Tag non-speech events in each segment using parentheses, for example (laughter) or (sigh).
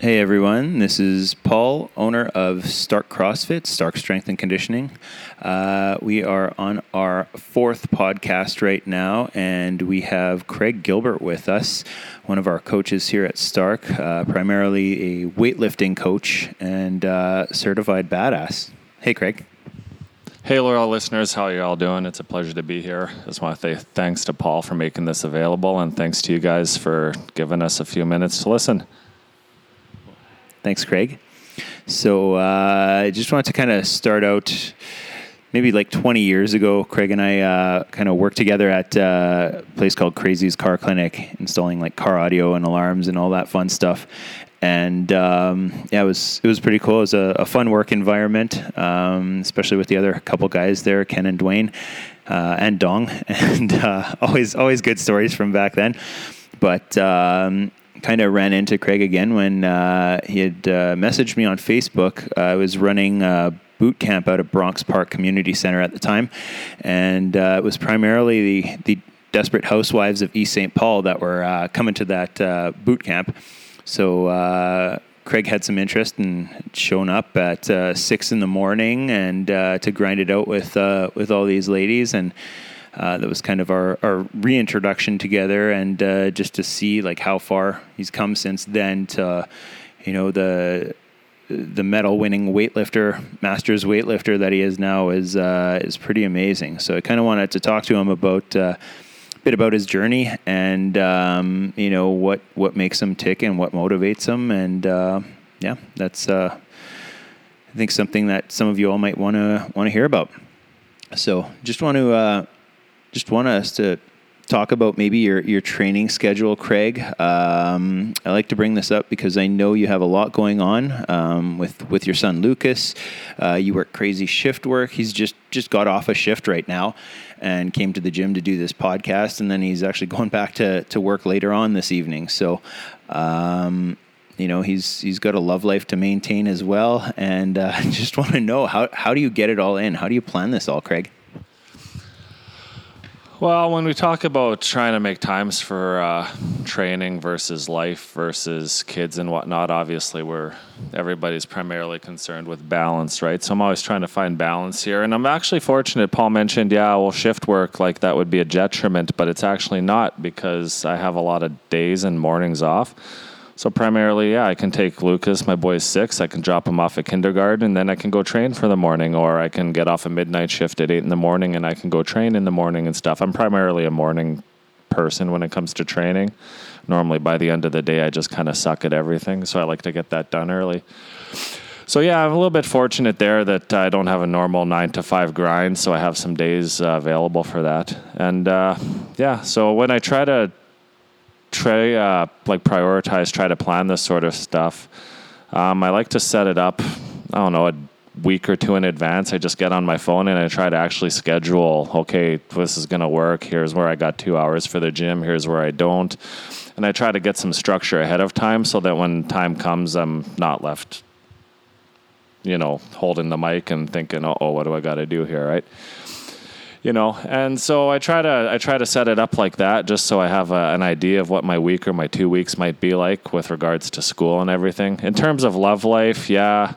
Hey everyone, this is Paul, owner of Stark CrossFit, Stark Strength and Conditioning. Uh, we are on our fourth podcast right now, and we have Craig Gilbert with us, one of our coaches here at Stark, uh, primarily a weightlifting coach and uh, certified badass. Hey, Craig. Hey, loyal listeners, how are you all doing? It's a pleasure to be here. I just want to say thanks to Paul for making this available, and thanks to you guys for giving us a few minutes to listen. Thanks, Craig. So uh, I just wanted to kind of start out maybe like 20 years ago. Craig and I uh, kind of worked together at uh, a place called Crazy's Car Clinic, installing like car audio and alarms and all that fun stuff. And um, yeah, it was it was pretty cool. It was a, a fun work environment, um, especially with the other couple guys there, Ken and Dwayne, uh, and Dong, (laughs) and uh, always always good stories from back then. But um, kind of ran into Craig again when uh, he had uh, messaged me on Facebook. I was running a boot camp out of Bronx Park Community Center at the time, and uh, it was primarily the, the desperate housewives of East St. Paul that were uh, coming to that uh, boot camp. So uh, Craig had some interest and shown up at six in the morning and to grind it out with with all these ladies and uh, that was kind of our, our reintroduction together and uh, just to see like how far he's come since then to you know the the medal winning weightlifter masters weightlifter that he is now is uh, is pretty amazing. So I kind of wanted to talk to him about uh, a bit about his journey and um, you know what what makes him tick and what motivates him. And uh, yeah that's uh, I think something that some of you all might want to want to hear about. So just want to just want us to talk about maybe your, your training schedule, Craig. Um, I like to bring this up because I know you have a lot going on um, with with your son Lucas. Uh, you work crazy shift work. He's just just got off a shift right now and came to the gym to do this podcast, and then he's actually (laughs) going back to to work later on this evening. So. Um, you know he's he's got a love life to maintain as well, and uh, (laughs) just want to know how how do you get it all in? How do you plan this all, Craig? Well, when we talk about trying to make times for uh, training versus life versus kids and whatnot, obviously we're everybody's primarily concerned with balance, right? So I'm always trying to find balance here, and I'm actually fortunate. Paul mentioned, yeah, well, shift work like that would be a detriment, but it's actually not because I have a lot of days and mornings off. So primarily, yeah, I can take Lucas, my boy's six. I can drop him off at kindergarten, and then I can go train for the morning, or I can get off a midnight shift at eight in the morning, and I can go train in the morning and stuff. I'm primarily a morning person when it comes to training. Normally, by the end of the day, I just kind of suck at everything, so I like to get that done early. So yeah, I'm a little bit fortunate there that I don't have a normal nine to five grind, so I have some days uh, available for that. And uh, yeah, so when I try to try uh, like prioritize, try to plan this sort of stuff. Um, I like to set it up. I don't know a week or two in advance. I just get on my phone and I try to actually schedule. Okay, this is to work. Here's where I got two hours for the gym. Here's where I don't, and I try to get some structure ahead of time so that when time comes, I'm not left, you know, holding the mic and thinking, "Oh, what do I got to do here?" Right you know and so i try to i try to set it up like that just so i have a, an idea of what my week or my two weeks might be like with regards to school and everything in terms of love life yeah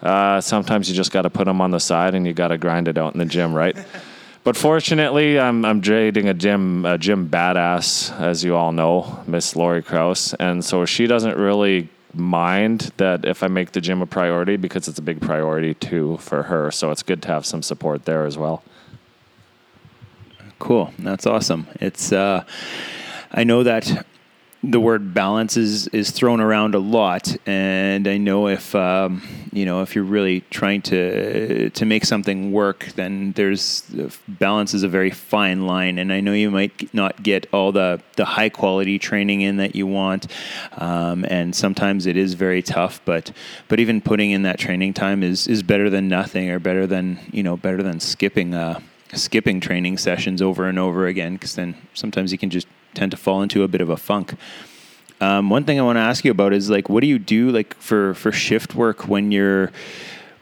uh, sometimes you just got to put them on the side and you got to grind it out in the gym right (laughs) but fortunately i'm i'm dating a gym a gym badass as you all know miss lori kraus and so she doesn't really mind that if I make the gym a priority because it's a big priority too for her. So it's good to have some support there as well. Cool. That's awesome. It's uh, I know that the word balance is is thrown around a lot, and I know if um, you know if you're really trying to to make something work, then there's balance is a very fine line, and I know you might not get all the the high quality training in that you want, um, and sometimes it is very tough. But but even putting in that training time is is better than nothing, or better than you know better than skipping. Skipping training sessions over and over again because then sometimes you can just tend to fall into a bit of a funk. Um, one thing I want to ask you about is like, what do you do like for for shift work when you're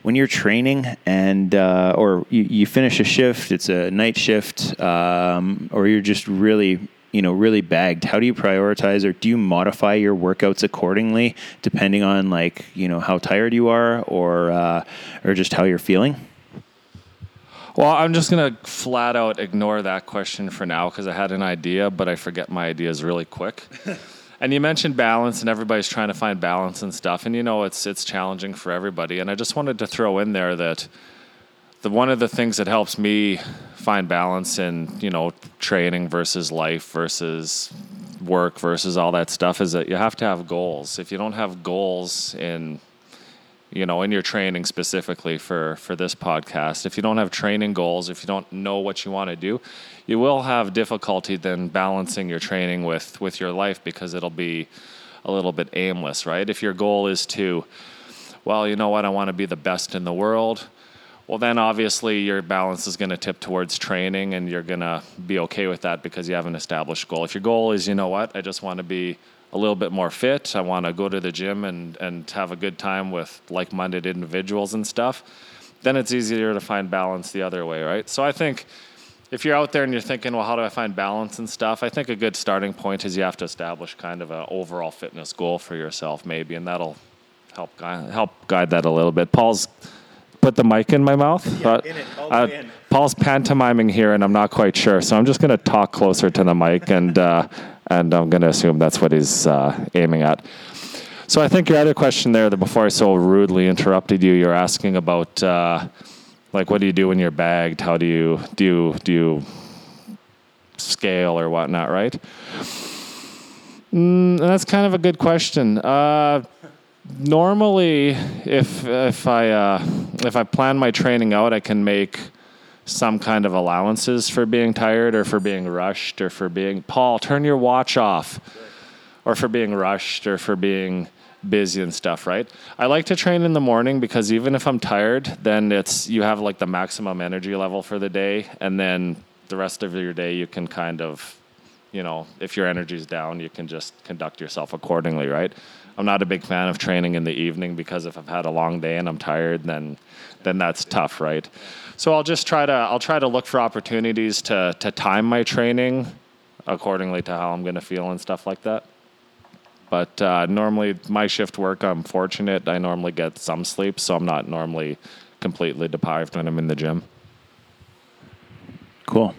when you're training and uh, or you, you finish a shift, it's a night shift, um, or you're just really you know really bagged, how do you prioritize or do you modify your workouts accordingly depending on like you know how tired you are or uh, or just how you're feeling? Well, I'm just gonna flat out ignore that question for now because I had an idea, but I forget my ideas really quick. (laughs) and you mentioned balance, and everybody's trying to find balance and stuff, and you know it's it's challenging for everybody. And I just wanted to throw in there that the one of the things that helps me find balance in you know training versus life versus work versus all that stuff is that you have to have goals. If you don't have goals in you know in your training specifically for for this podcast if you don't have training goals if you don't know what you want to do you will have difficulty then balancing your training with with your life because it'll be a little bit aimless right? If your goal is to well you know what i want to be the best in the world well then obviously your balance is going to tip towards training and you're going to be okay with that because you have an established goal. If your goal is you know what i just want to be a little bit more fit. I want to go to the gym and, and have a good time with like minded individuals and stuff. Then it's easier to find balance the other way, right? So I think if you're out there and you're thinking, well, how do I find balance and stuff? I think a good starting point is you have to establish kind of an overall fitness goal for yourself, maybe, and that'll help guide, help guide that a little bit. Paul's put the mic in my mouth. Yeah, in it, uh, Paul's pantomiming here, and I'm not quite sure, so I'm just going to talk closer to the mic and. Uh, and I'm going to assume that's what he's uh, aiming at. So I think your other question there, that before I so rudely interrupted you, you're asking about uh, like what do you do when you're bagged? How do you do you, do you scale or whatnot? Right? Mm, that's kind of a good question. Uh, normally, if if I uh, if I plan my training out, I can make some kind of allowances for being tired or for being rushed or for being Paul, turn your watch off. Or for being rushed or for being busy and stuff, right? I like to train in the morning because even if I'm tired, then it's you have like the maximum energy level for the day and then the rest of your day you can kind of you know, if your energy's down, you can just conduct yourself accordingly, right? I'm not a big fan of training in the evening because if I've had a long day and I'm tired, then then that's tough, right? So I'll just try to I'll try to look for opportunities to to time my training accordingly to how I'm going to feel and stuff like that. But uh, normally my shift work, I'm fortunate. I normally get some sleep, so I'm not normally completely deprived when I'm in the gym. Cool.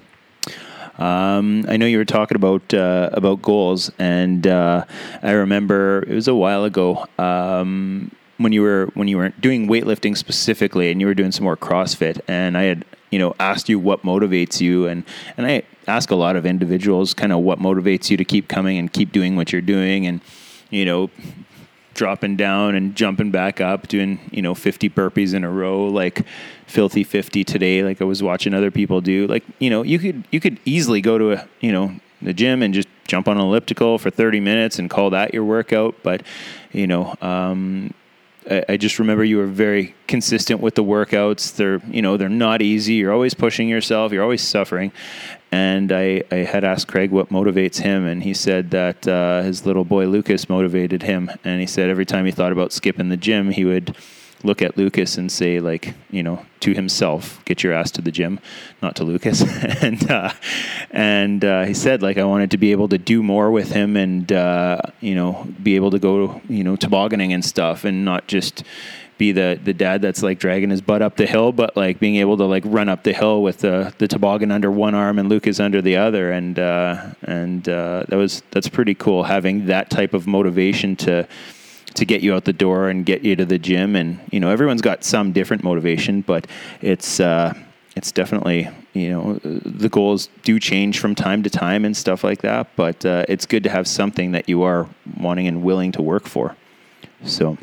Um, I know you were talking about uh, about goals, and uh, I remember it was a while ago um, when you were when you were doing weightlifting specifically, and you were doing some more CrossFit, and I had you know asked you what motivates you, and and I ask a lot of individuals kind of what motivates you to keep coming and keep doing what you're doing, and you know dropping down and jumping back up, doing you know 50 burpees in a row, like filthy 50 today, like I was watching other people do. Like you know, you could you could easily go to a you know the gym and just jump on an elliptical for 30 minutes and call that your workout, but you know. Um, I, just remember you were very consistent with the workouts. They're, you know, they're not easy. You're always pushing yourself. You're always suffering. And I, I had asked Craig what motivates him, and he said that uh, his little boy Lucas motivated him. And he said every time he thought about skipping the gym, he would look at Lucas and say, like, you know, to himself, "Get your ass to the gym," not to Lucas. (laughs) and uh, and uh, he said, like, I wanted to be able to do more with him, and uh, you know, be able to go, you know, tobogganing and stuff, and not just be the the dad that's like dragging his butt up the hill, but like being able to like run up the hill with the the toboggan under one arm and Lucas under the other, and uh, and uh, that was that's pretty cool having that type of motivation to to get you out the door and get you to the gym, and you know everyone's got some different motivation, but it's. Uh, it's definitely you know the goals do change from time to time and stuff like that but uh, it's good to have something that you are wanting and willing to work for so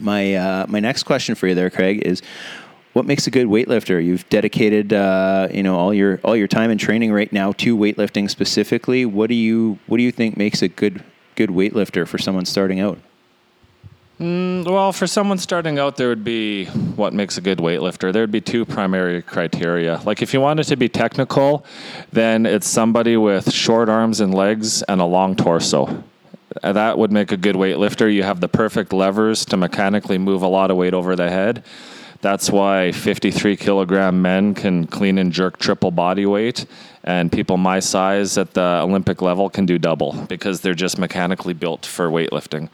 my uh, my next question for you there, Craig, is what makes a good weightlifter? You've dedicated uh, you know all your all your time and training right now to weightlifting specifically. What do you what do you think makes a good good weightlifter for someone starting out? Mm, well, for someone starting out, there would be what makes a good weightlifter. There would be two primary criteria. Like if you wanted to be technical, then it's somebody with short arms and legs and a long torso. Uh, that would make a good weightlifter. You have the perfect levers to mechanically move a lot of weight over the head. That's why 53 kilogram men can clean and jerk triple body weight, and people my size at the Olympic level can do double because they're just mechanically built for weightlifting.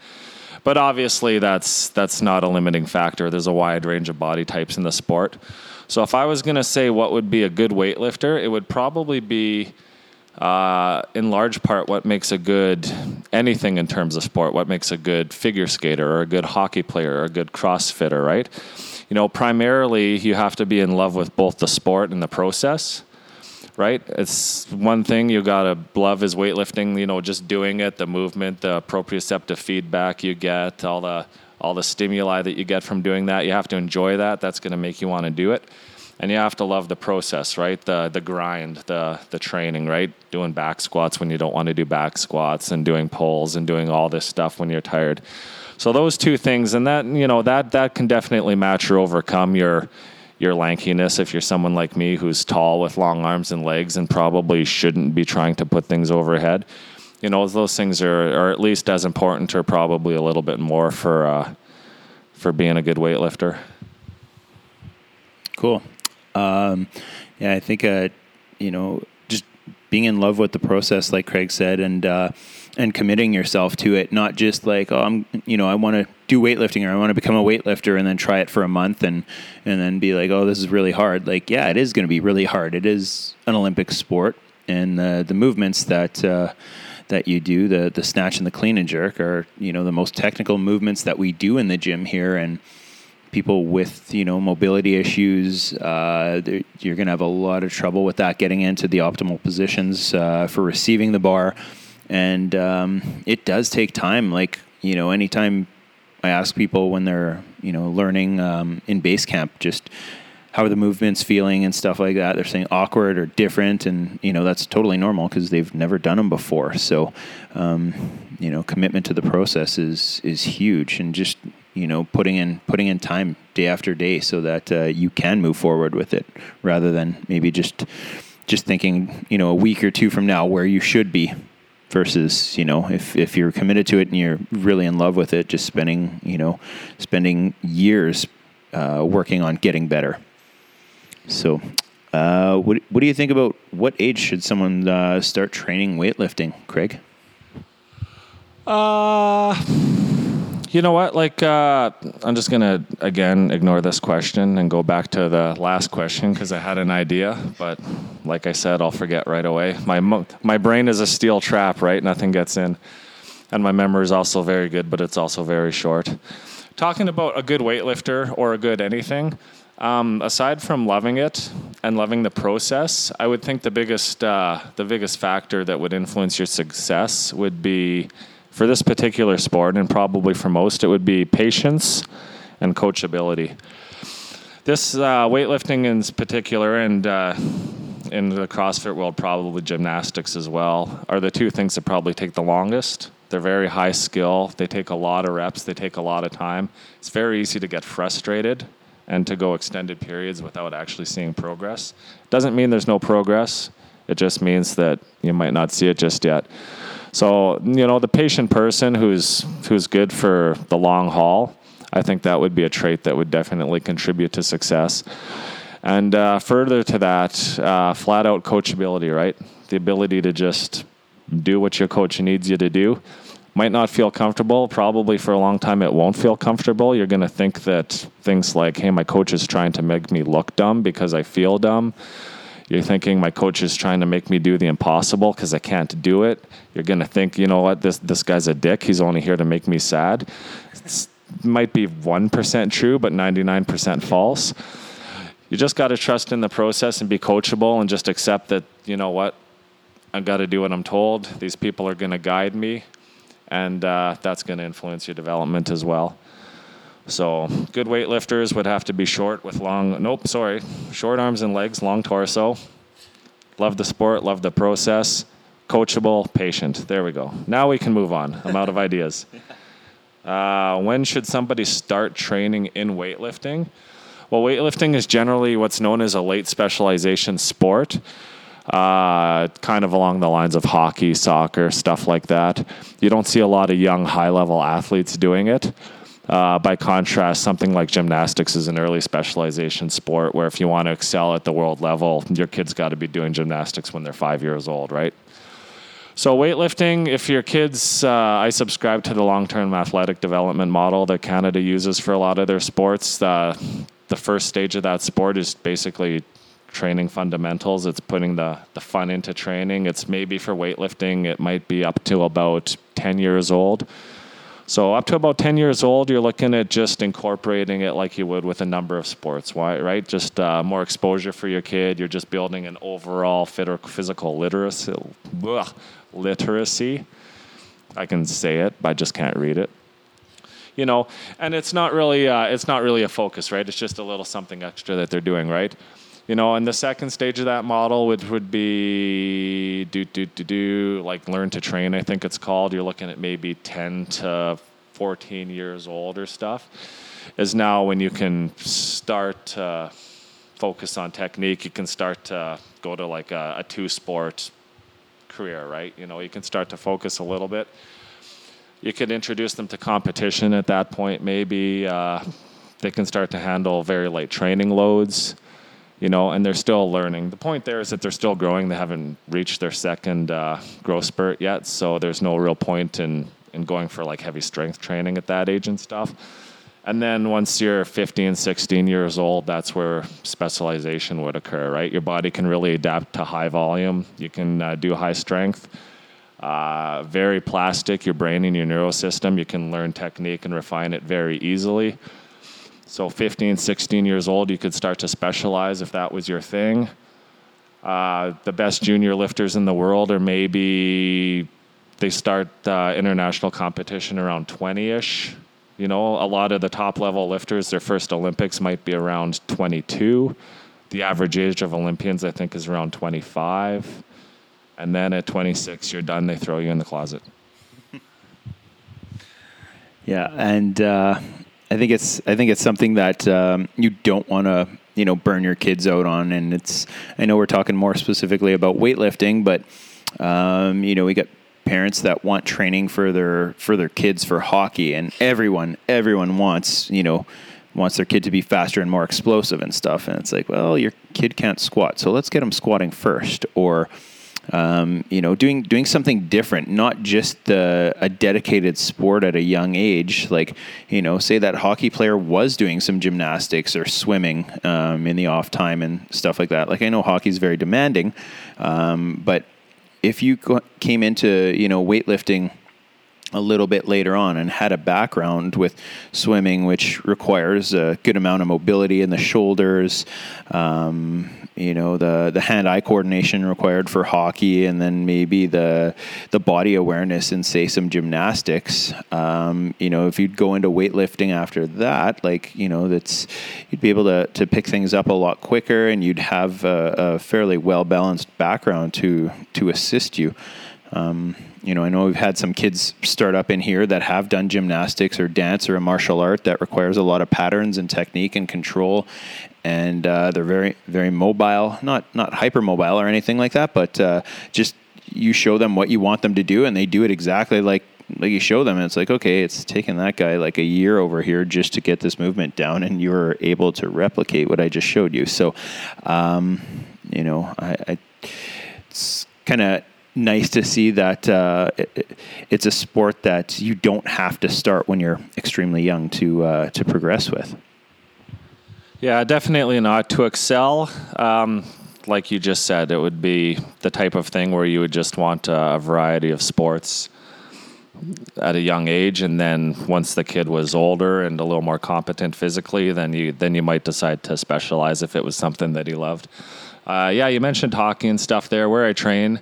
But obviously, that's that's not a limiting factor. There's a wide range of body types in the sport. So if I was going to say what would be a good weightlifter, it would probably be uh, in large part what makes a good anything in terms of sport, what makes a good figure skater or a good hockey player or a good crossfitter, right? You know, primarily you have to be in love with both the sport and the process right? It's one thing you gotta love is weightlifting. You know, just doing it, the movement, the proprioceptive feedback you get, all the all the stimuli that you get from doing that. You have to enjoy that. That's gonna make you want to do it, and you have to love the process, right? The the grind, the the training, right? Doing back squats when you don't want to do back squats, and doing pulls, and doing all this stuff when you're tired. So those two things, and that you know that that can definitely match or overcome your your lankiness if you're someone like me who's tall with long arms and legs and probably shouldn't be trying to put things overhead. You know, those things are, are at least as important or probably a little bit more for uh, for being a good weightlifter. Cool. Um, yeah, I think uh, you know being in love with the process, like Craig said, and uh, and committing yourself to it, not just like, oh, I'm, you know, I want to do weightlifting or I want to become a weightlifter and then try it for a month and and then be like, oh, this is really hard. Like, yeah, it is going to be really hard. It is an Olympic sport, and the the movements that. Uh, that you do the the snatch and the clean and jerk are you know the most technical movements that we do in the gym here and people with you know mobility issues uh, you're going to have a lot of trouble with that getting into the optimal positions uh, for receiving the bar and um, it does take time. Like you know, anytime I ask people when they're you know learning um, in base camp, just how are the movements feeling and stuff like that. They're saying awkward or different, and you know that's totally normal because they've never done them before. So, um, you know, commitment to the process is is huge, and just you know putting in putting in time day after day so that uh, you can move forward with it rather than maybe just just thinking you know a week or two from now where you should be versus you know if, if you're committed to it and you're really in love with it just spending you know spending years uh, working on getting better. So uh, what, what do you think about what age should someone uh, start training weightlifting craig? Uh you know what? Like, uh, I'm just gonna again ignore this question and go back to the last question because I had an idea, but like I said, I'll forget right away. My my brain is a steel trap, right? Nothing gets in, and my memory is also very good, but it's also very short. Talking about a good weightlifter or a good anything, um, aside from loving it and loving the process, I would think the biggest uh, the biggest factor that would influence your success would be for this particular sport, and probably for most, it would be patience and coachability. This uh, weightlifting in particular, and uh, in the CrossFit world, probably gymnastics as well, are the two things that probably take the longest. They're very high skill. They take a lot of reps. They take a lot of time. It's very easy to get frustrated and to go extended periods without actually seeing progress. Doesn't mean there's no progress. It just means that you might not see it just yet. So you know, the patient person who's who's good for the long haul, I think that would be a trait that would definitely contribute to success. And uh, further to that, uh, flat out coachability, right? The ability to just do what your coach needs you to do. Might not feel comfortable. Probably for a long time, it won't feel comfortable. You're going to think that things like, hey, my coach is trying to make me look dumb because I feel dumb you're thinking my coach is trying to make me do the impossible because I can't do it. You're gonna think, you know what, this this guy's a dick. He's only here to make me sad. It might be one percent true, but ninety nine percent false. You just got to trust in the process and be coachable and just accept that you know what, I've got to do what I'm told. These people are gonna guide me, and uh, that's gonna influence your development as well. So good weightlifters would have to be short with long, nope, sorry, short arms and legs, long torso. Love the sport, love the process, coachable, patient. There we go. Now we can move on. I'm out of (laughs) ideas. Uh, when should somebody start training in weightlifting? Well, weightlifting is generally what's known as a late specialization sport. Uh, kind of along the lines of hockey, soccer, stuff like that. You don't see a lot of young, high level athletes doing it Uh, by contrast, something like gymnastics is an early specialization sport where if you want to excel at the world level, your kid's got to be doing gymnastics when they're five years old, right? So weightlifting, if your kids, uh, I subscribe to the long-term athletic development model that Canada uses for a lot of their sports. Uh, the first stage of that sport is basically training fundamentals. It's putting the, the fun into training. It's maybe for weightlifting, it might be up to about 10 years old. So up to about 10 years old, you're looking at just incorporating it like you would with a number of sports, right? Just uh, more exposure for your kid. You're just building an overall physical literacy. Literacy. I can say it, but I just can't read it. You know, and it's not really uh, it's not really a focus, right? It's just a little something extra that they're doing, right? You know, and the second stage of that model would would be do do do do like learn to train. I think it's called. You're looking at maybe ten to fourteen years old or stuff. Is now when you can start to focus on technique. You can start to go to like a, a two sport career, right? You know, you can start to focus a little bit. You could introduce them to competition at that point, maybe. Uh, they can start to handle very light training loads, you know, and they're still learning. The point there is that they're still growing. They haven't reached their second uh, growth spurt yet, so there's no real point in, in going for like heavy strength training at that age and stuff. And then once you're 15, 16 years old, that's where specialization would occur, right? Your body can really adapt to high volume. You can uh, do high strength. Uh, very plastic, your brain and your neurosystem. You can learn technique and refine it very easily. So, 15, 16 years old, you could start to specialize if that was your thing. Uh, the best junior lifters in the world are maybe they start uh, international competition around 20 ish you know, a lot of the top level lifters, their first Olympics might be around 22. The average age of Olympians, I think, is around 25. And then at 26, you're done. They throw you in the closet. (laughs) yeah, and uh, I think it's I think it's something that um, you don't want to you know burn your kids out on. And it's I know we're talking more specifically about weightlifting, but um, you know we got parents that want training for their for their kids for hockey and everyone everyone wants you know wants their kid to be faster and more explosive and stuff and it's like well your kid can't squat so let's get them squatting first or um, you know doing doing something different not just the, a dedicated sport at a young age. Like you know say that hockey player was doing some gymnastics or swimming um, in the off time and stuff like that. Like i know hockey's very demanding um, but if you came into you know weightlifting a little bit later on and had a background with swimming, which requires a good amount of mobility in the shoulders, um, you know, the the hand eye coordination required for hockey, and then maybe the the body awareness in say some gymnastics. Um, you know, if you'd go into weightlifting after that, like you know, that's you'd be able to to pick things up a lot quicker, and you'd have a, a fairly well balanced background to to assist you. Um, you know, I know we've had some kids start up in here that have done gymnastics or dance or a martial art that requires a lot of patterns and technique and control, and uh, they're very very mobile, not not hyper mobile or anything like that, but uh, just you show them what you want them to do, and they do it exactly like like you show them. And it's like okay it's taken that guy like a year over here just to get this movement down and you're able to replicate what i just showed you. So um, you know I, I it's kind of nice to see that uh, it, it's a sport that you don't have to start when you're extremely young to uh, to progress with. Yeah, definitely not. To excel, um, like you just said, it would be the type of thing where you would just want a variety of sports at a young age, and then once the kid was older and a little more competent physically, then you then you might decide to specialize if it was something that he loved. Uh, yeah, you mentioned hockey and stuff there. Where I train,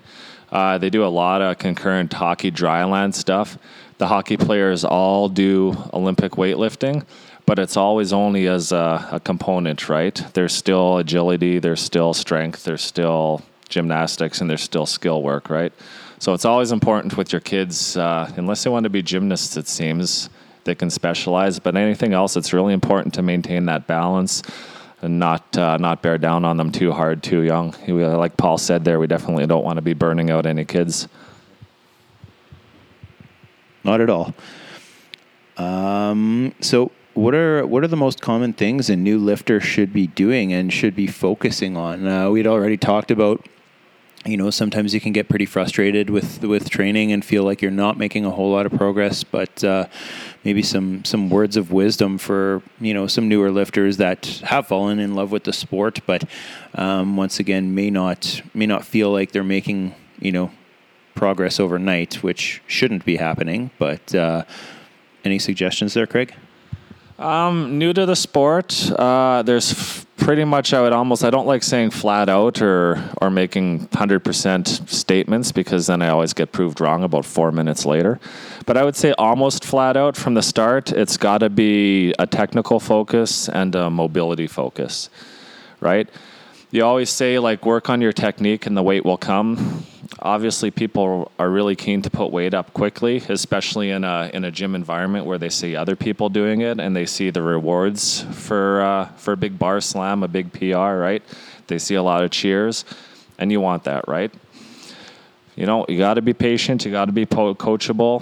uh, they do a lot of concurrent hockey dryland stuff. The hockey players all do Olympic weightlifting, but it's always only as a, a component, right? There's still agility, there's still strength, there's still gymnastics, and there's still skill work, right? So it's always important with your kids, uh, unless they want to be gymnasts, it seems, they can specialize. But anything else, it's really important to maintain that balance and not uh, not bear down on them too hard too young. Like Paul said there, we definitely don't want to be burning out any kids. Not at all. Um, so what are what are the most common things a new lifter should be doing and should be focusing on? Uh, we'd already talked about you know sometimes you can get pretty frustrated with with training and feel like you're not making a whole lot of progress but uh, maybe some some words of wisdom for you know some newer lifters that have fallen in love with the sport but um, once again may not may not feel like they're making you know progress overnight which shouldn't be happening but uh, any suggestions there craig? Um, new to the sport, uh, there's f- pretty much I would almost I don't like saying flat out or or making hundred percent statements because then I always get proved wrong about four minutes later. But I would say almost flat out from the start. It's got to be a technical focus and a mobility focus, right? You always say like work on your technique and the weight will come obviously people are really keen to put weight up quickly, especially in a in a gym environment where they see other people doing it and they see the rewards for uh, for a big bar slam, a big PR, right? They see a lot of cheers, and you want that, right? You know, you got to be patient. You got to be po- coachable.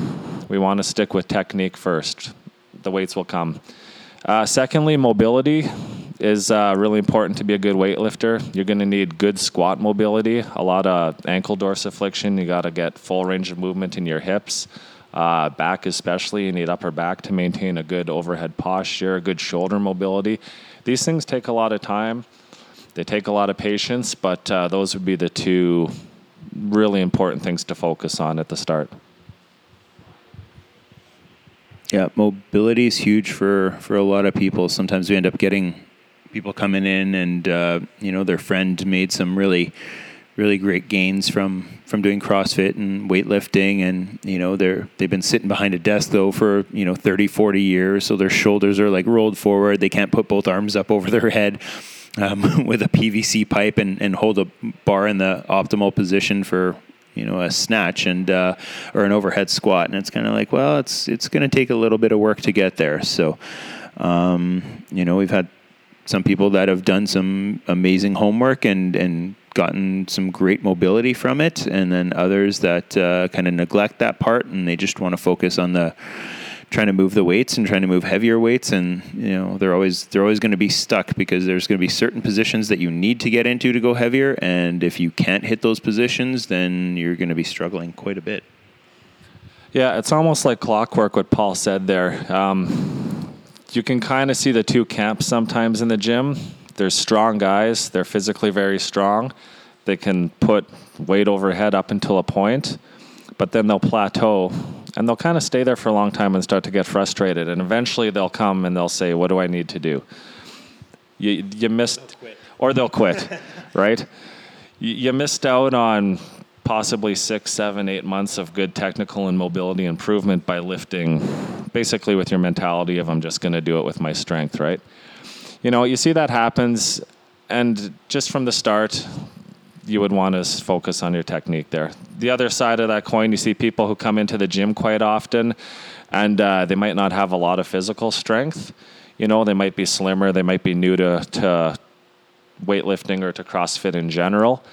We want to stick with technique first. The weights will come. Uh, secondly, mobility is uh, really important to be a good weightlifter. You're going to need good squat mobility, a lot of ankle dorsiflexion. You got to get full range of movement in your hips, uh, back especially. You need upper back to maintain a good overhead posture, good shoulder mobility. These things take a lot of time. They take a lot of patience, but uh, those would be the two really important things to focus on at the start. Yeah, mobility is huge for, for a lot of people. Sometimes we end up getting people coming in and uh, you know their friend made some really really great gains from from doing CrossFit and weightlifting. And you know they're they've been sitting behind a desk though for you know 30 40 years. So their shoulders are like rolled forward. They can't put both arms up over their head um, (laughs) with a PVC pipe and, and hold a bar in the optimal position for you know a snatch and uh, or an overhead squat. And it's kind of like well it's it's going to take a little bit of work to get there. So um, you know we've had some people that have done some amazing homework and and gotten some great mobility from it, and then others that uh, kind of neglect that part and they just want to focus on the trying to move the weights and trying to move heavier weights and you know they're always they're always going to be stuck because there's going to be certain positions that you need to get into to go heavier and if you can't hit those positions then you're going to be struggling quite a bit. Yeah it's almost like clockwork what paul said there. Um, you can kind of see the two camps sometimes in the gym. There's strong guys, they're physically very strong. They can put weight overhead up until a point, but then they'll plateau and they'll kind of stay there for a long time and start to get frustrated. And eventually they'll come and they'll say, What do I need to do? You, you missed, or they'll quit, (laughs) right? You, you missed out on possibly six, seven, eight months of good technical and mobility improvement by lifting basically with your mentality of I'm just going to do it with my strength, right? You know, you see that happens, and just from the start, you would want to focus on your technique there. The other side of that coin, you see people who come into the gym quite often, and uh, they might not have a lot of physical strength. You know, they might be slimmer, they might be new to, to weightlifting or to CrossFit in general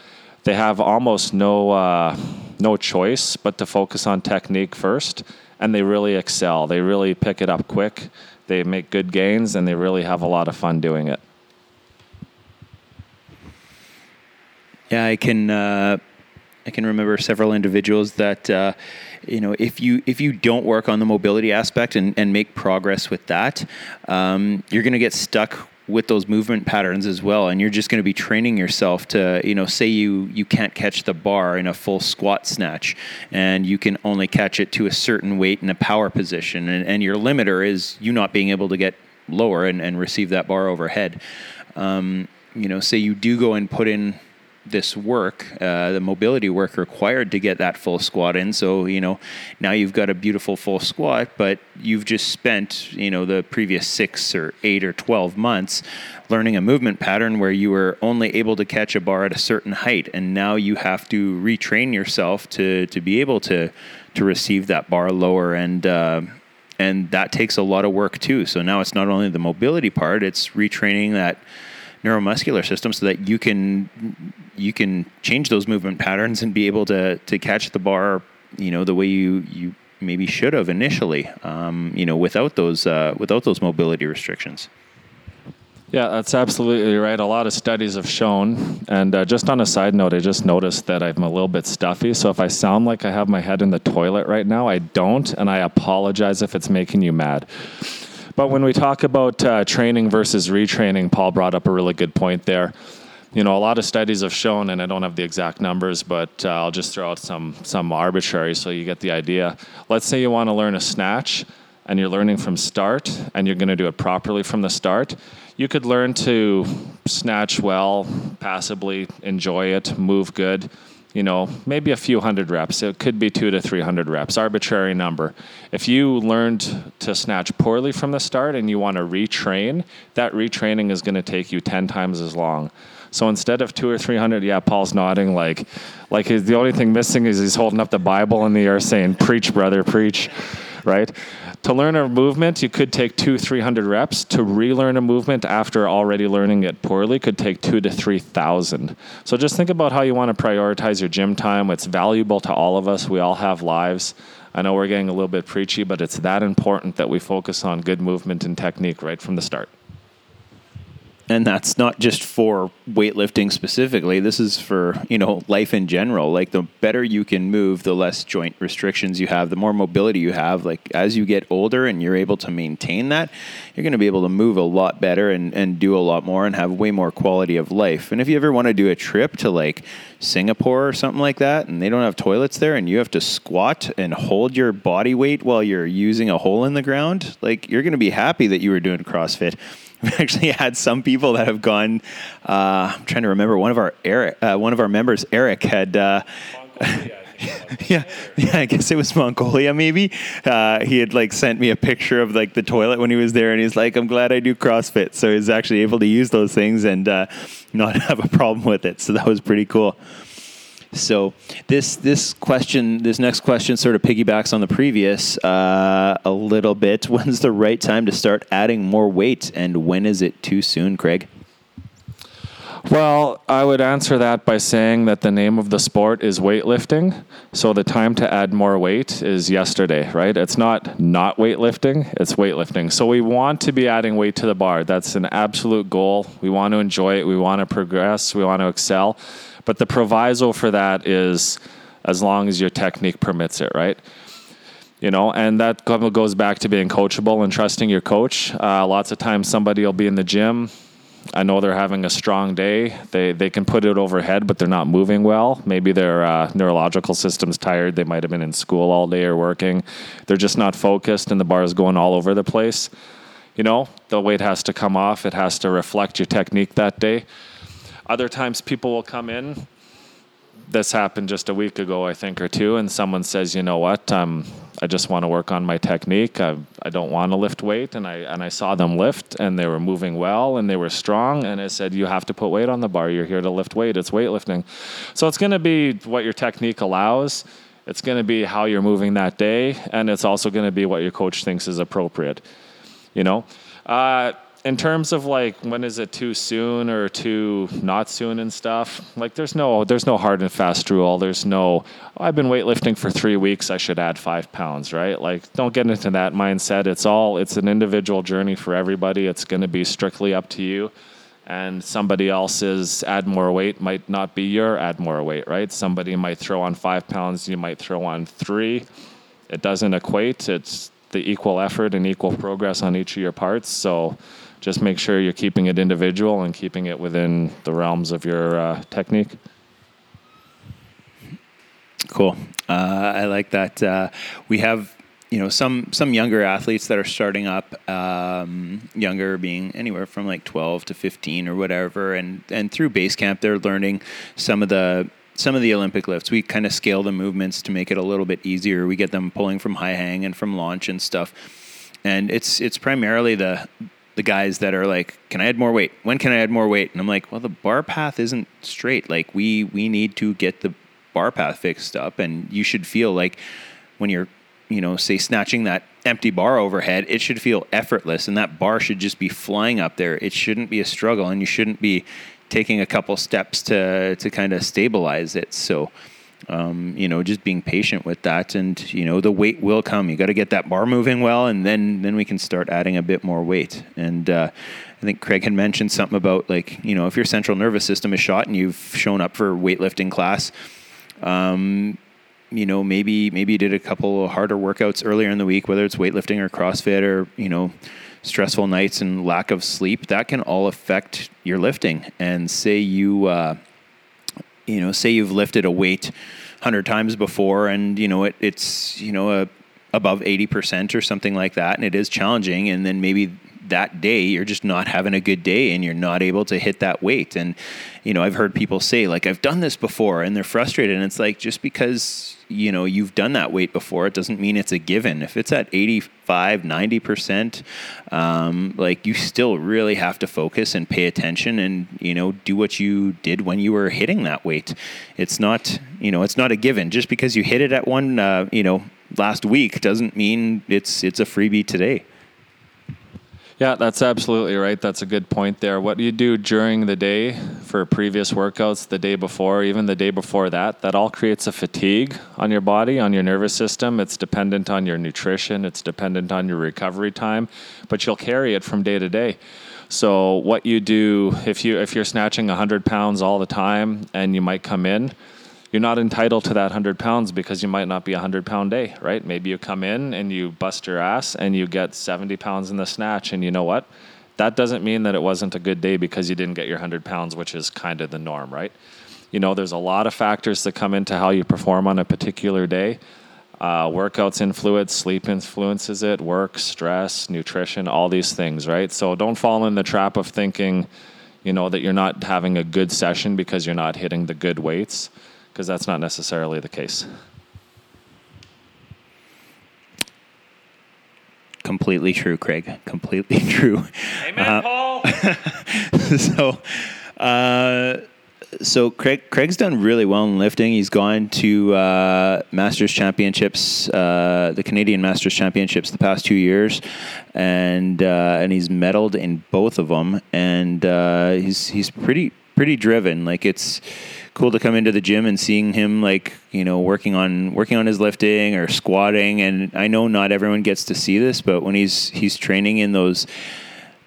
they have almost no uh, no choice but to focus on technique first, and they really excel. They really pick it up quick. They make good gains, and they really have a lot of fun doing it. Yeah, I can. Uh, I can remember several individuals that, uh, you know, if you if you don't work on the mobility aspect and, and make progress with that, um, you're going to get stuck with those movement patterns as well and you're just going to be training yourself to you know say you you can't catch the bar in a full squat snatch and you can only catch it to a certain weight in a power position and, and your limiter is you not being able to get lower and, and receive that bar overhead. Um, you know say you do go and put in this work, uh, the mobility work required to get that full squat in. So, you know, now you've got a beautiful full squat, but you've just spent, you know, the previous six or eight or 12 months learning a movement pattern where you were only able to catch a bar at a certain height. And now you have to retrain yourself to, to be able to, to receive that bar lower. And, uh, and that takes a lot of work too. So now it's not only the mobility part, it's retraining that neuromuscular system so that you can you can change those movement patterns and be able to to catch the bar you know the way you you maybe should have initially, um, you know, without those uh, without those mobility restrictions. Yeah, that's absolutely right. A lot of studies have shown, and uh, just on a side note, I just noticed that I'm a little bit stuffy. So if I sound like I have my head in the toilet right now, I don't, and I apologize if it's making you mad. But when we talk about uh, training versus retraining, Paul brought up a really good point there. You know, a lot of studies have shown, and I don't have the exact numbers, but uh, I'll just throw out some some arbitrary so you get the idea. Let's say you want to learn a snatch, and you're learning from start, and you're going to do it properly from the start you could learn to snatch well, passably, enjoy it, move good. You know, maybe a few hundred reps. It could be two to 300 reps, arbitrary number. If you learned to snatch poorly from the start and you want to retrain, that retraining is going to take you 10 times as long. So instead of two or three hundred, yeah, Paul's nodding like, like the only thing missing is he's holding up the Bible in the air saying, "Preach, brother, preach," right? To learn a movement, you could take two, 300 reps. To relearn a movement after already learning it poorly could take two to 3,000. So just think about how you want to prioritize your gym time. It's valuable to all of us. We all have lives. I know we're getting a little bit preachy, but it's that important that we focus on good movement and technique right from the start and that's not just for weightlifting specifically. This is for you know life in general. Like the better you can move the less joint restrictions you have the more mobility you have. Like as you get older and you're able to maintain that you're going to be able to move a lot better and, and do a lot more and have way more quality of life. And if you ever want to do a trip to like singapore or something like that and they don't have toilets there and you have to squat and hold your body weight while you're using a hole in the ground like you're going to be happy that you were doing crossfit (laughs) We've actually had some people that have gone. Uh, I'm trying to remember one of our Eric, uh, one of our members, Eric, had. Uh, (laughs) yeah, yeah. I guess it was Mongolia. Maybe uh, he had like sent me a picture of like the toilet when he was there, and he's like, "I'm glad I do CrossFit." So he's actually able to use those things and uh, not (laughs) have a problem with it. So that was pretty cool. So this this question, this next question, sort of piggybacks on the previous uh, a little bit. (laughs) When's the right time to start adding more weight, and when is it too soon, Craig? Well, I would answer that by saying that the name of the sport is weightlifting. So the time to add more weight is yesterday, right? It's not not weightlifting, it's weightlifting. So we want to be adding weight to the bar. That's an absolute goal. We want to enjoy it, we want to progress, we want to excel. But the proviso for that is as long as your technique permits it, right? You know, and that goes back to being coachable and trusting your coach. Uh, lots of times somebody will be in the gym. I know they're having a strong day. They they can put it overhead, but they're not moving well. Maybe their uh, neurological system's tired. They might have been in school all day or working. They're just not focused, and the bar is going all over the place. You know, the weight has to come off. It has to reflect your technique that day. Other times people will come in. This happened just a week ago, I think, or two, and someone says, "You know what? Um, I just want to work on my technique. I, I don't want to lift weight." And I and I saw them lift, and they were moving well, and they were strong. And I said, "You have to put weight on the bar. You're here to lift weight. It's weightlifting." So it's going to be what your technique allows. It's going to be how you're moving that day, and it's also going to be what your coach thinks is appropriate. You know. Uh, in terms of like when is it too soon or too not soon and stuff like there's no there's no hard and fast rule. There's no oh, i've been weightlifting for three weeks i should add five pounds right? Like don't get into that mindset. It's all it's an individual journey for everybody. It's going to be strictly up to you. And somebody else's add more weight might not be your add more weight right? Somebody might throw on five pounds you might throw on three. It doesn't equate. It's the equal effort and equal progress on each of your parts. So just make sure you're keeping it individual and keeping it within the realms of your uh, technique. Cool. Uh, I like that. Uh, we have you know some some younger athletes that are starting up um, younger being anywhere from like 12 to 15 or whatever and and through base camp they're learning some of the some of the olympic lifts we kind of scale the movements to make it a little bit easier we get them pulling from high hang and from launch and stuff and it's it's primarily the the guys that are like, "Can I add more weight? When can I add more weight?" And I'm like, "Well, the bar path isn't straight. Like we we need to get the bar path fixed up, and you should feel like when you're, you know, say snatching that empty bar overhead, it should feel effortless, and that bar should just be flying up there. It shouldn't be a struggle, and you shouldn't be taking a couple steps to to kind of stabilize it. So." Um, you know, just being patient with that, and you know, the weight will come. You got to get that bar moving well, and then then we can start adding a bit more weight. And uh, I think Craig had mentioned something about like you know, if your central nervous system is shot and you've shown up for weightlifting class. Um, you know, maybe maybe you did a couple harder workouts earlier in the week, whether it's weightlifting or CrossFit or you know, stressful nights and lack of sleep. That can all affect your lifting. And say you, uh, you know, say you've lifted a weight hundred times before, and you know it, it's you know a above eighty percent or something like that, and it is challenging. And then maybe that day you're just not having a good day and you're not able to hit that weight. And you know i've heard people say like i've done this before and they're frustrated. And it's like just because you know you've done that weight before it doesn't mean it's a given. If it's at 85 90% um, like you still really have to focus and pay attention and you know do what you did when you were hitting that weight. It's not you know it's not a given. Just because you hit it at one uh, you know last week doesn't mean it's it's a freebie today Yeah, that's absolutely right. That's a good point there. What you do during the day for previous workouts, the day before, even the day before that, that all creates a fatigue on your body, on your nervous system. It's dependent on your nutrition, it's dependent on your recovery time, but you'll carry it from day to day. So what you do if you if you're snatching 100 pounds all the time and you might come in you're not entitled to that 100 pounds because you might not be a 100 pound day, right? Maybe you come in and you bust your ass and you get 70 pounds in the snatch, and you know what? That doesn't mean that it wasn't a good day because you didn't get your 100 pounds, which is kind of the norm, right? You know, there's a lot of factors that come into how you perform on a particular day. Uh, workouts influence, sleep influences it, work, stress, nutrition, all these things, right? So don't fall in the trap of thinking, you know, that you're not having a good session because you're not hitting the good weights because that's not necessarily the case. completely true craig completely (laughs) true Amen, Paul. (laughs) so, uh, so Craig Craig's done really well in lifting. He's gone to uh, Masters Championships, uh, the Canadian Masters Championships, the past two years, and uh, and he's medaled in both of them. And uh, he's he's pretty pretty driven. Like it's cool to come into the gym and seeing him like you know working on working on his lifting or squatting. And I know not everyone gets to see this, but when he's he's training in those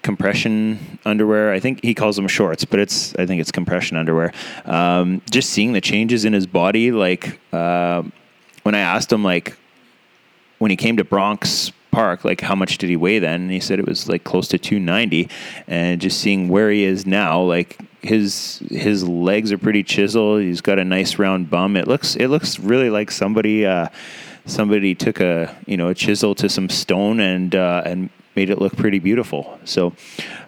compression underwear. I think he calls them shorts, but it's I think it's compression underwear. Um, just seeing the changes in his body, like uh, when I asked him, like when he came to Bronx Park, like how much did he weigh then? And he said it was like close to 290. And just seeing where he is now, like his his legs are pretty chiseled. He's got a nice round bum. It looks it looks really like somebody. Uh, somebody took a you know a chisel to some stone and uh, and made it look pretty beautiful. So,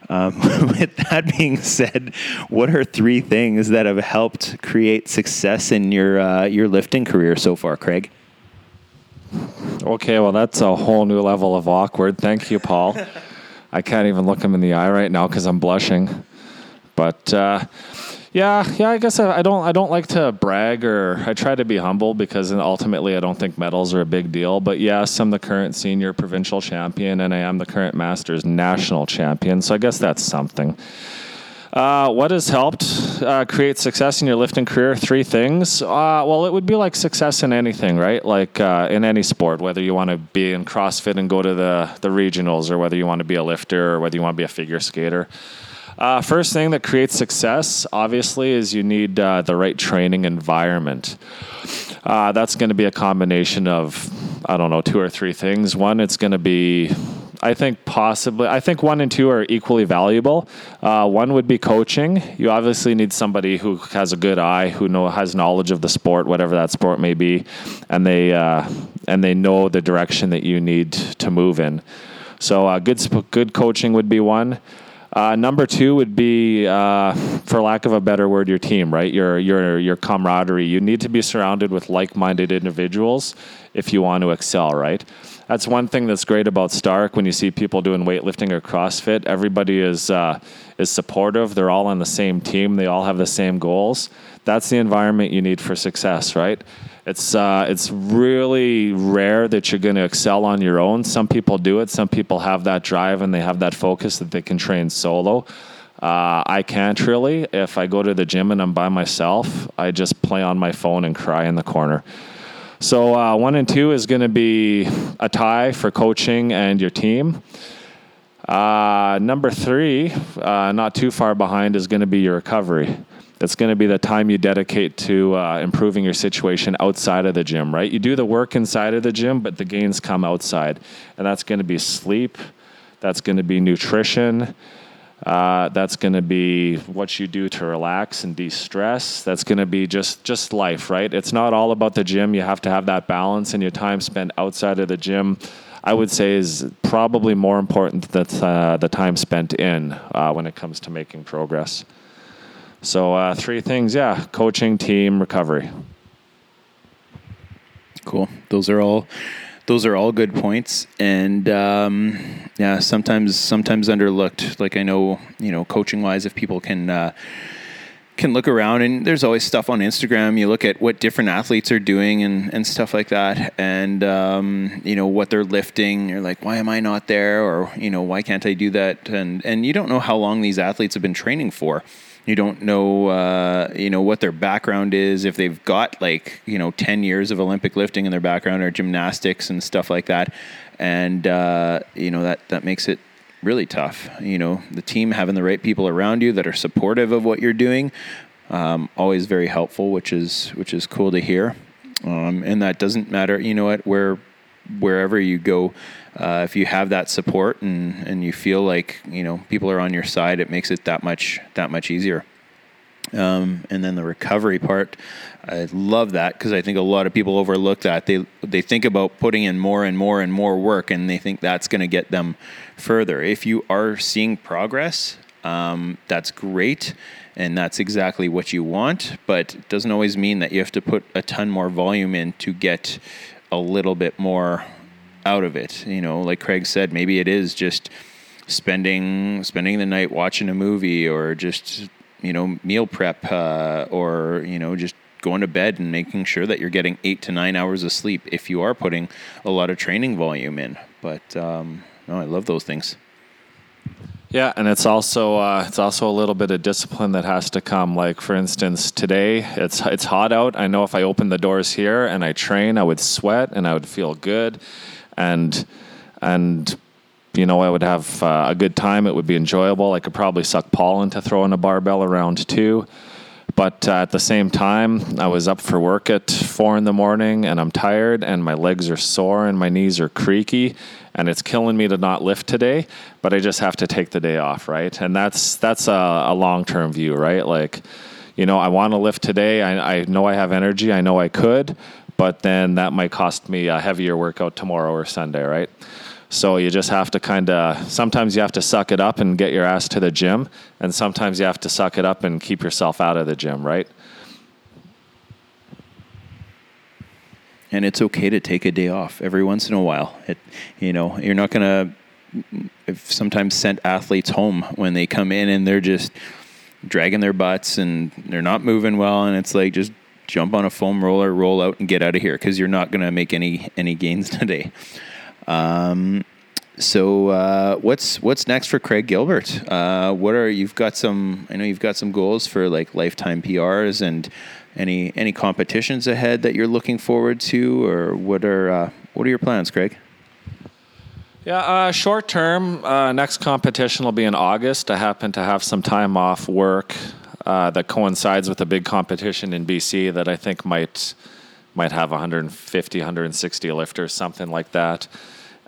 um, (laughs) with that being said, what are three things that have helped create success in your uh, your lifting career so far, Craig? Okay, well, that's a whole new level of awkward. Thank you, Paul. (laughs) I can't even look him in the eye right now because I'm blushing. But uh, yeah, yeah, I guess I, I, don't. I don't like to brag, or I try to be humble because ultimately I don't think medals are a big deal. But yes, I'm the current senior provincial champion, and I am the current Masters national champion. So I guess that's something. Uh, what has helped uh, create success in your lifting career? Three things. Uh, well, it would be like success in anything, right? Like uh, in any sport, whether you want to be in CrossFit and go to the, the regionals, or whether you want to be a lifter, or whether you want to be a figure skater. Uh, first thing that creates success, obviously, is you need uh, the right training environment. that's going to be a combination of, I don't know, two or three things. One, it's going to be I think possibly. I think one and two are equally valuable. Uh, one would be coaching. You obviously need somebody who has a good eye, who know has knowledge of the sport, whatever that sport may be, and they uh, and they know the direction that you need to move in. So uh, good good coaching would be one. Uh, number two would be, uh, for lack of a better word, your team, right? Your your your camaraderie. You need to be surrounded with like-minded individuals if you want to excel, right? that's one thing that's great about Stark. When you see people doing weightlifting or CrossFit, everybody is uh, is supportive. They're all on the same team. They all have the same goals. That's the environment you need for success, right? It's uh, it's really rare that you're going to excel on your own. Some people do it. Some people have that drive and they have that focus that they can train solo. Uh, I can't really. If I go to the gym and I'm by myself, I just play on my phone and cry in the corner. So uh, one and two is going to be a tie for coaching and your team. Uh, number three, uh, not too far behind, is going to be your recovery. It's going to be the time you dedicate to uh, improving your situation outside of the gym, right? You do the work inside of the gym, but the gains come outside. And that's going to be sleep, that's going to be nutrition, uh, that's going to be what you do to relax and de-stress. That's going to be just just life, right? It's not all about the gym. You have to have that balance, and your time spent outside of the gym, I would say, is probably more important than uh, the time spent in uh, when it comes to making progress. So uh, three things, yeah: coaching, team, recovery. Cool. Those are all those are all good points, and um, yeah, sometimes sometimes underlooked. Like I know, you know, coaching wise, if people can. Uh, can look around and there's always stuff on Instagram. You look at what different athletes are doing and, and stuff like that, and um, you know what they're lifting. You're like, why am I not there? Or you know, why can't I do that? And and you don't know how long these athletes have been training for. You don't know, uh, you know, what their background is. If they've got like, you know, ten years of Olympic lifting in their background or gymnastics and stuff like that, and uh, you know that that makes it really tough. You know, the team having the right people around you that are supportive of what you're doing, um, always very helpful, which is which is cool to hear. Um, and that doesn't matter. You know what? Where wherever you go, uh, if you have that support and, and you feel like you know people are on your side, it makes it that much that much easier. Um, and then the recovery part, I love that because I think a lot of people overlook that. They they think about putting in more and more and more work, and they think that's going to get them further. If you are seeing progress, um, that's great, and that's exactly what you want. But it doesn't always mean that you have to put a ton more volume in to get a little bit more out of it. You know, like Craig said, maybe it is just spending spending the night watching a movie or just you know meal prep uh, or you know just going to bed and making sure that you're getting eight to nine hours of sleep if you are putting a lot of training volume in. But um, no, I love those things. Yeah, and it's also uh, it's also a little bit of discipline that has to come. Like for instance, today it's it's hot out. I know if I open the doors here and I train, I would sweat and I would feel good, and and you know I would have uh, a good time. It would be enjoyable. I could probably suck pollen to throw in a barbell around too. But uh, at the same time, I was up for work at four in the morning and I'm tired and my legs are sore and my knees are creaky and it's killing me to not lift today, but I just have to take the day off, right? And that's that's a, a long term view, right? Like, you know, I want to lift today. I, I know I have energy. I know I could, but then that might cost me a heavier workout tomorrow or Sunday, right? So you just have to kind of, sometimes you have to suck it up and get your ass to the gym, and sometimes you have to suck it up and keep yourself out of the gym, right? And it's okay to take a day off every once in a while. It, you know, you're not to sometimes send athletes home when they come in and they're just dragging their butts and they're not moving well, and it's like just jump on a foam roller, roll out, and get out of here because you're not going to make any any gains (laughs) today. Um, so uh, what's what's next for Craig Gilbert? Uh, what are you've got some? I know you've got some goals for like lifetime PRs and any any competitions ahead that you're looking forward to, or what are uh, what are your plans, Craig? Yeah, uh, short term. Uh, next competition will be in August. I happen to have some time off work uh, that coincides with a big competition in BC that I think might might have 150, 160 lifters, something like that.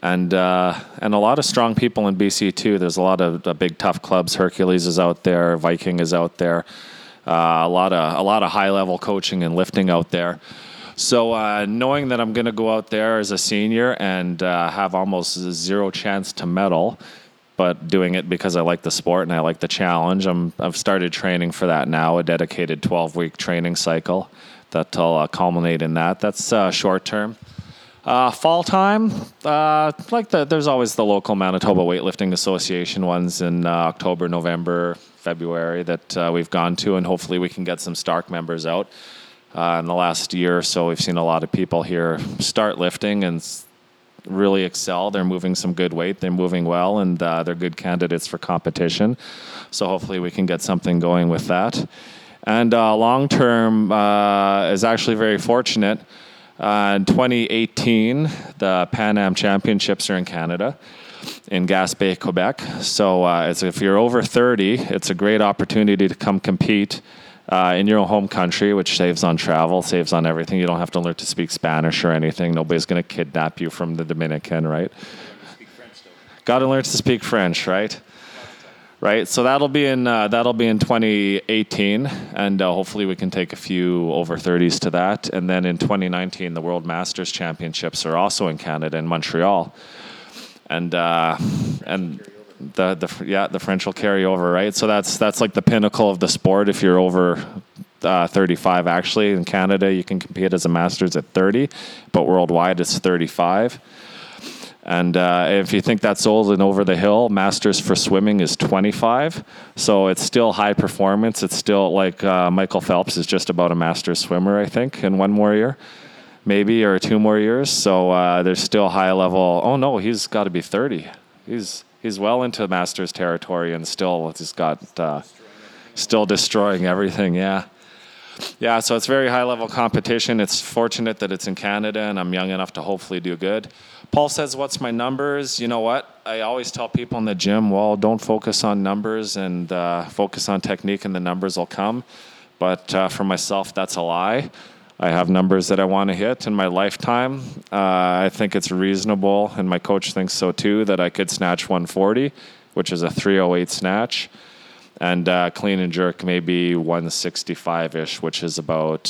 And uh, and a lot of strong people in BC too. There's a lot of uh, big tough clubs. Hercules is out there. Viking is out there. Uh, a lot of a lot of high level coaching and lifting out there. So uh, knowing that I'm going to go out there as a senior and uh, have almost zero chance to medal, but doing it because I like the sport and I like the challenge, I'm I've started training for that now. A dedicated 12 week training cycle that'll uh, culminate in that. That's uh, short term. Uh, fall time, uh, like the, there's always the local Manitoba Weightlifting Association ones in uh, October, November, February that uh, we've gone to, and hopefully we can get some Stark members out. In the last year or so, we've seen a lot of people here start lifting, and really excel. They're moving some good weight. They're moving well, and uh, they're good candidates for competition. So hopefully we can get something going with that. And uh, long term uh, is actually very fortunate. Uh, in 2018, the Pan Am Championships are in Canada, in Gaspé, Quebec. So uh, if you're over 30, it's a great opportunity to come compete uh, in your home country, which saves on travel, saves on everything. You don't have to learn to speak Spanish or anything. Nobody's going to kidnap you from the Dominican, right? Got to learn to speak French, right? right? So that'll be in uh, that'll be in 2018, and uh, hopefully we can take a few over 30s to that. And then in 2019, the World Masters Championships are also in Canada in Montreal, and uh, and the the yeah the French will carry over, right? So that's that's like the pinnacle of the sport. If you're over uh, 35, actually in Canada, you can compete as a Masters at 30, but worldwide it's 35. And uh, if you think that's old and over the hill, Masters for swimming is 25. So it's still high performance. It's still like uh, Michael Phelps is just about a Masters swimmer, I think, in one more year, maybe, or two more years. So uh, there's still high level. Oh, no, he's got to be 30. He's, he's well into Masters territory and still he's got uh, still destroying everything. Yeah. Yeah, so it's very high level competition. It's fortunate that it's in Canada and I'm young enough to hopefully do good. Paul says, What's my numbers? You know what? I always tell people in the gym, well, don't focus on numbers and uh, focus on technique, and the numbers will come. But uh, for myself, that's a lie. I have numbers that I want to hit in my lifetime. Uh, I think it's reasonable, and my coach thinks so too, that I could snatch 140, which is a 308 snatch, and uh, clean and jerk maybe 165 ish, which is about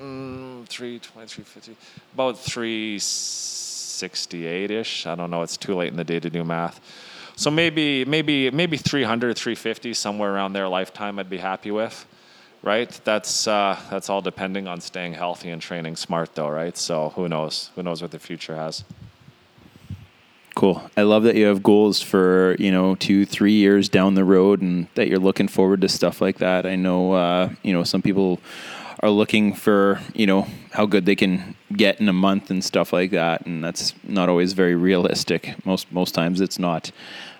mm, 320, 350, about 368 ish. I don't know. It's too late in the day to do math. So maybe maybe maybe 300, 350, somewhere around there lifetime, I'd be happy with. Right? That's uh, that's all depending on staying healthy and training smart, though. Right? So who knows? Who knows what the future has? Cool. I love that you have goals for you know two, three years down the road, and that you're looking forward to stuff like that. I know uh, you know some people are looking for you know how good they can get in a month and stuff like that, and that's not always very realistic. Most most times it's not.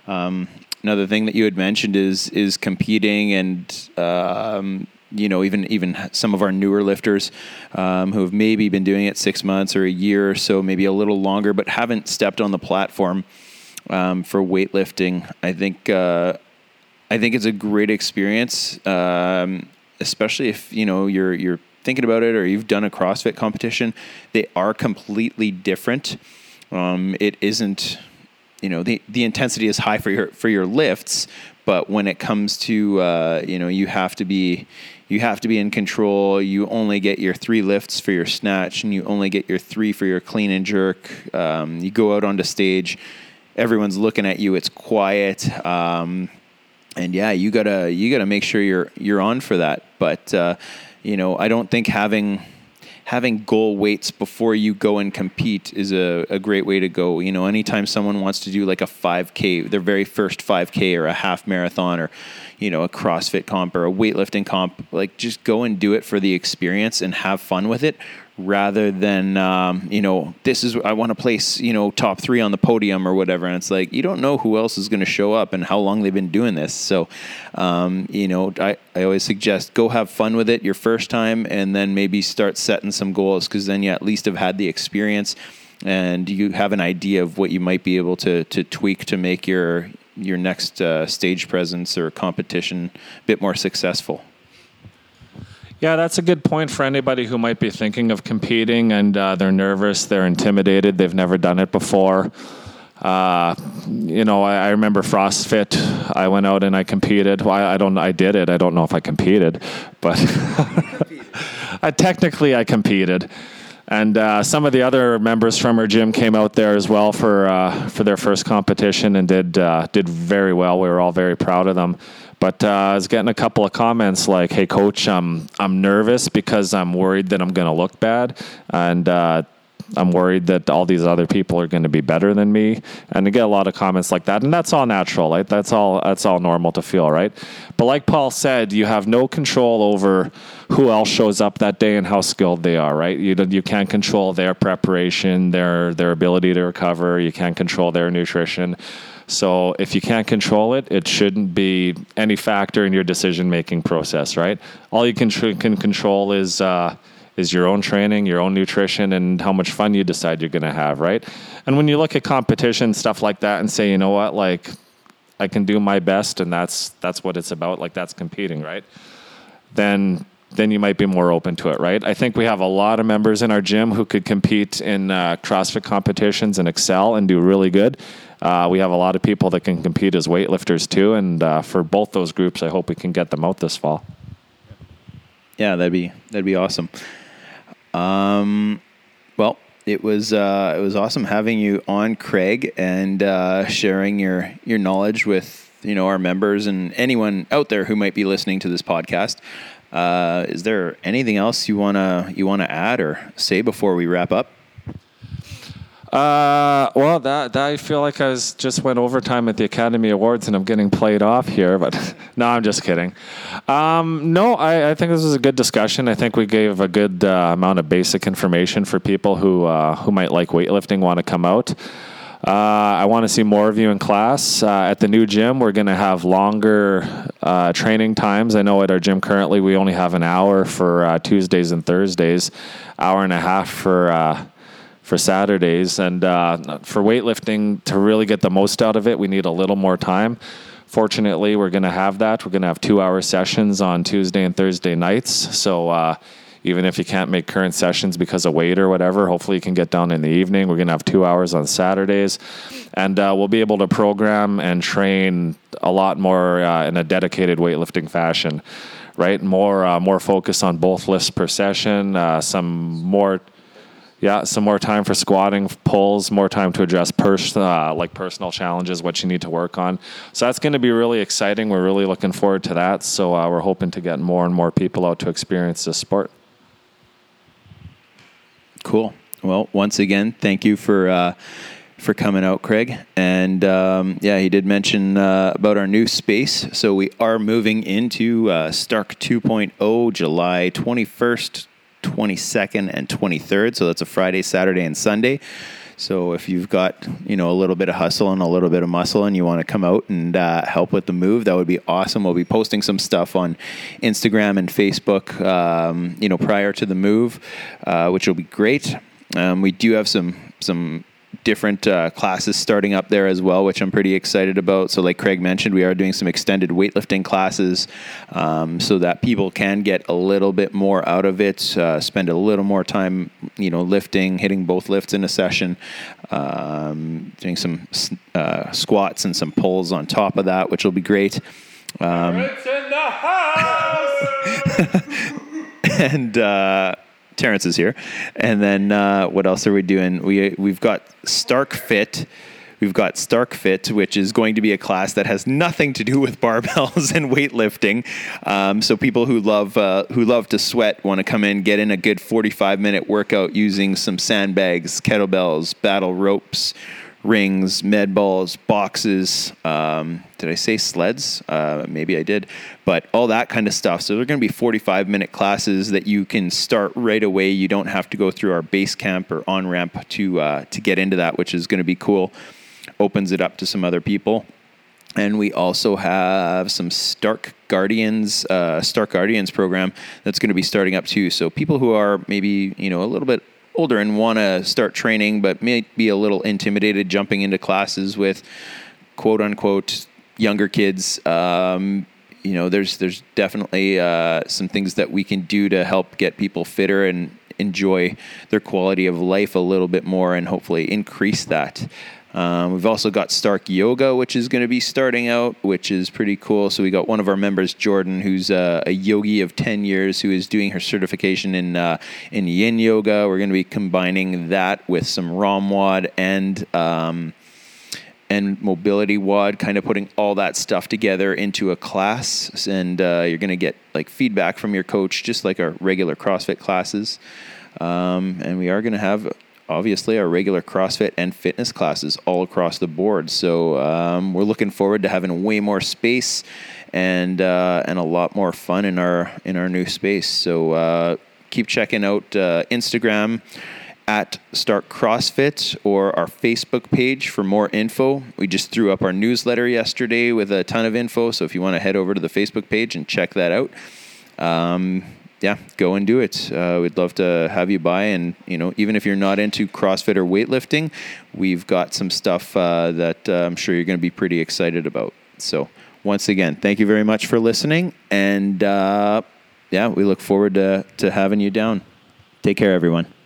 Um, another thing that you had mentioned is is competing and. Um, you know, even even some of our newer lifters um, who have maybe been doing it six months or a year or so, maybe a little longer, but haven't stepped on the platform um, for weightlifting. I think uh, I think it's a great experience. Um, especially if you know you're you're thinking about it or you've done a CrossFit competition, they are completely different. Um, it isn't, you know, the the intensity is high for your for your lifts, but when it comes to uh, you know you have to be you have to be in control. You only get your three lifts for your snatch, and you only get your three for your clean and jerk. Um, you go out onto stage, everyone's looking at you. It's quiet. Um, and yeah, you gotta you gotta make sure you're you're on for that. But uh, you know, I don't think having having goal weights before you go and compete is a, a great way to go. You know, anytime someone wants to do like a 5K, their very first 5K or a half marathon or, you know, a CrossFit comp or a weightlifting comp, like just go and do it for the experience and have fun with it rather than um, you know this is I want to place you know top three on the podium or whatever. And it's like you don't know who else is going to show up and how long they've been doing this. So um, you know I, I always suggest go have fun with it your first time and then maybe start setting some goals because then you at least have had the experience and you have an idea of what you might be able to to tweak to make your your next uh, stage presence or competition a bit more successful. Yeah, that's a good point for anybody who might be thinking of competing and uh, they're nervous, they're intimidated, they've never done it before. Uh, you know, I, I, remember CrossFit. I went out and I competed. Well, I, I don't. I did it. I don't know if I competed, but (laughs) I, technically I competed. And uh, some of the other members from our gym came out there as well for uh, for their first competition and did uh, did very well. We were all very proud of them. But uh, I was getting a couple of comments like, "Hey, coach, I'm I'm nervous because I'm worried that I'm going to look bad," and uh, I'm worried that all these other people are going to be better than me, and I get a lot of comments like that, and that's all natural, right? That's all that's all normal to feel, right? But like Paul said, you have no control over who else shows up that day and how skilled they are, right? You you can't control their preparation, their their ability to recover. You can't control their nutrition. So if you can't control it, it shouldn't be any factor in your decision making process, right? All you can tr- can control is uh, is your own training, your own nutrition, and how much fun you decide you're going to have, right? And when you look at competition stuff like that and say, you know what, like I can do my best, and that's that's what it's about. Like that's competing, right? Then then you might be more open to it, right? I think we have a lot of members in our gym who could compete in uh, CrossFit competitions and excel and do really good. Uh, we have a lot of people that can compete as weightlifters too, and uh, for both those groups, I hope we can get them out this fall. Yeah, that'd be that'd be awesome. Um, well, it was uh, it was awesome having you on, Craig, and uh, sharing your your knowledge with you know our members and anyone out there who might be listening to this podcast. Uh, is there anything else you wanna you wanna add or say before we wrap up? Uh, well, that, that I feel like I was just went overtime at the Academy Awards and I'm getting played off here, but (laughs) no, I'm just kidding. Um, no, I, I think this was a good discussion. I think we gave a good uh, amount of basic information for people who uh, who might like weightlifting, want to come out. Uh, I want to see more of you in class. Uh, at the new gym, we're going to have longer uh, training times. I know at our gym currently, we only have an hour for uh, Tuesdays and Thursdays, hour and a half for uh, for Saturdays. And uh, for weightlifting, to really get the most out of it, we need a little more time. Fortunately, we're going to have that. We're going to have two hour sessions on Tuesday and Thursday nights. So uh, even if you can't make current sessions because of weight or whatever, hopefully you can get down in the evening. We're going to have two hours on Saturdays. And uh, we'll be able to program and train a lot more uh, in a dedicated weightlifting fashion. Right, more uh, more focus on both lifts per session, uh, some more yeah, some more time for squatting, pulls, more time to address pers- uh, like personal challenges, what you need to work on. So that's going to be really exciting. We're really looking forward to that. So uh, we're hoping to get more and more people out to experience this sport. Cool. Well, once again, thank you for uh, for coming out, Craig. And um, yeah, he did mention uh, about our new space. So we are moving into uh, Stark 2.0, July 21st, 22nd, and 23rd. So that's a Friday, Saturday, and Sunday. So if you've got you know a little bit of hustle and a little bit of muscle, and you want to come out and uh, help with the move, that would be awesome. We'll be posting some stuff on Instagram and Facebook, um, you know, prior to the move, uh, which will be great. Um, we do have some some different uh, classes starting up there as well, which I'm pretty excited about. So, like Craig mentioned, we are doing some extended weightlifting classes um, so that people can get a little bit more out of it, uh, spend a little more time, you know, lifting, hitting both lifts in a session, um, doing some uh, squats and some pulls on top of that, which will be great. Um, it's in the house. (laughs) and uh, Terrence is here. And then uh, what else are we doing? We we've got Stark Fit. We've got Stark Fit, which is going to be a class that has nothing to do with barbells (laughs) and weightlifting. Um, so people who love uh, who love to sweat want to come in, get in a good 45 minute workout using some sandbags, kettlebells, battle ropes, rings, med balls, boxes. Um, did I say sleds? Uh, maybe I did, but all that kind of stuff. So they're going to be 45 minute classes that you can start right away. You don't have to go through our base camp or on ramp to uh, to get into that, which is going to be cool. Opens it up to some other people. And we also have some Stark Guardians, uh, Stark Guardians program that's going to be starting up too. So people who are maybe you know a little bit older and want to start training, but may be a little intimidated jumping into classes with quote unquote younger kids. Um, you know, there's there's definitely uh, some things that we can do to help get people fitter and enjoy their quality of life a little bit more, and hopefully increase that. Um, we've also got Stark Yoga, which is going to be starting out, which is pretty cool. So we got one of our members, Jordan, who's a, a yogi of ten years, who is doing her certification in uh, in Yin Yoga. We're going to be combining that with some ROMWOD and um, and MobilityWOD, kind of putting all that stuff together into a class, and uh, you're going to get like feedback from your coach, just like our regular CrossFit classes. Um, and we are going to have obviously our regular CrossFit and fitness classes all across the board. So um, we're looking forward to having way more space and uh, and a lot more fun in our in our new space. So uh, keep checking out uh, Instagram at Stark CrossFit or our Facebook page for more info. We just threw up our newsletter yesterday with a ton of info. So if you want to head over to the Facebook page and check that out, um, yeah, go and do it. Uh, we'd love to have you by, and you know, even if you're not into CrossFit or weightlifting, we've got some stuff uh, that uh, I'm sure you're going to be pretty excited about. So, once again, thank you very much for listening, and uh, yeah, we look forward to to having you down. Take care, everyone.